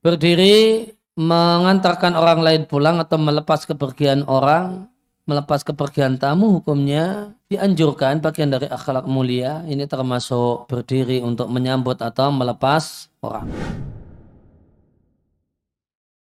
Berdiri mengantarkan orang lain pulang atau melepas kepergian orang, melepas kepergian tamu hukumnya dianjurkan bagian dari akhlak mulia. Ini termasuk berdiri untuk menyambut atau melepas orang.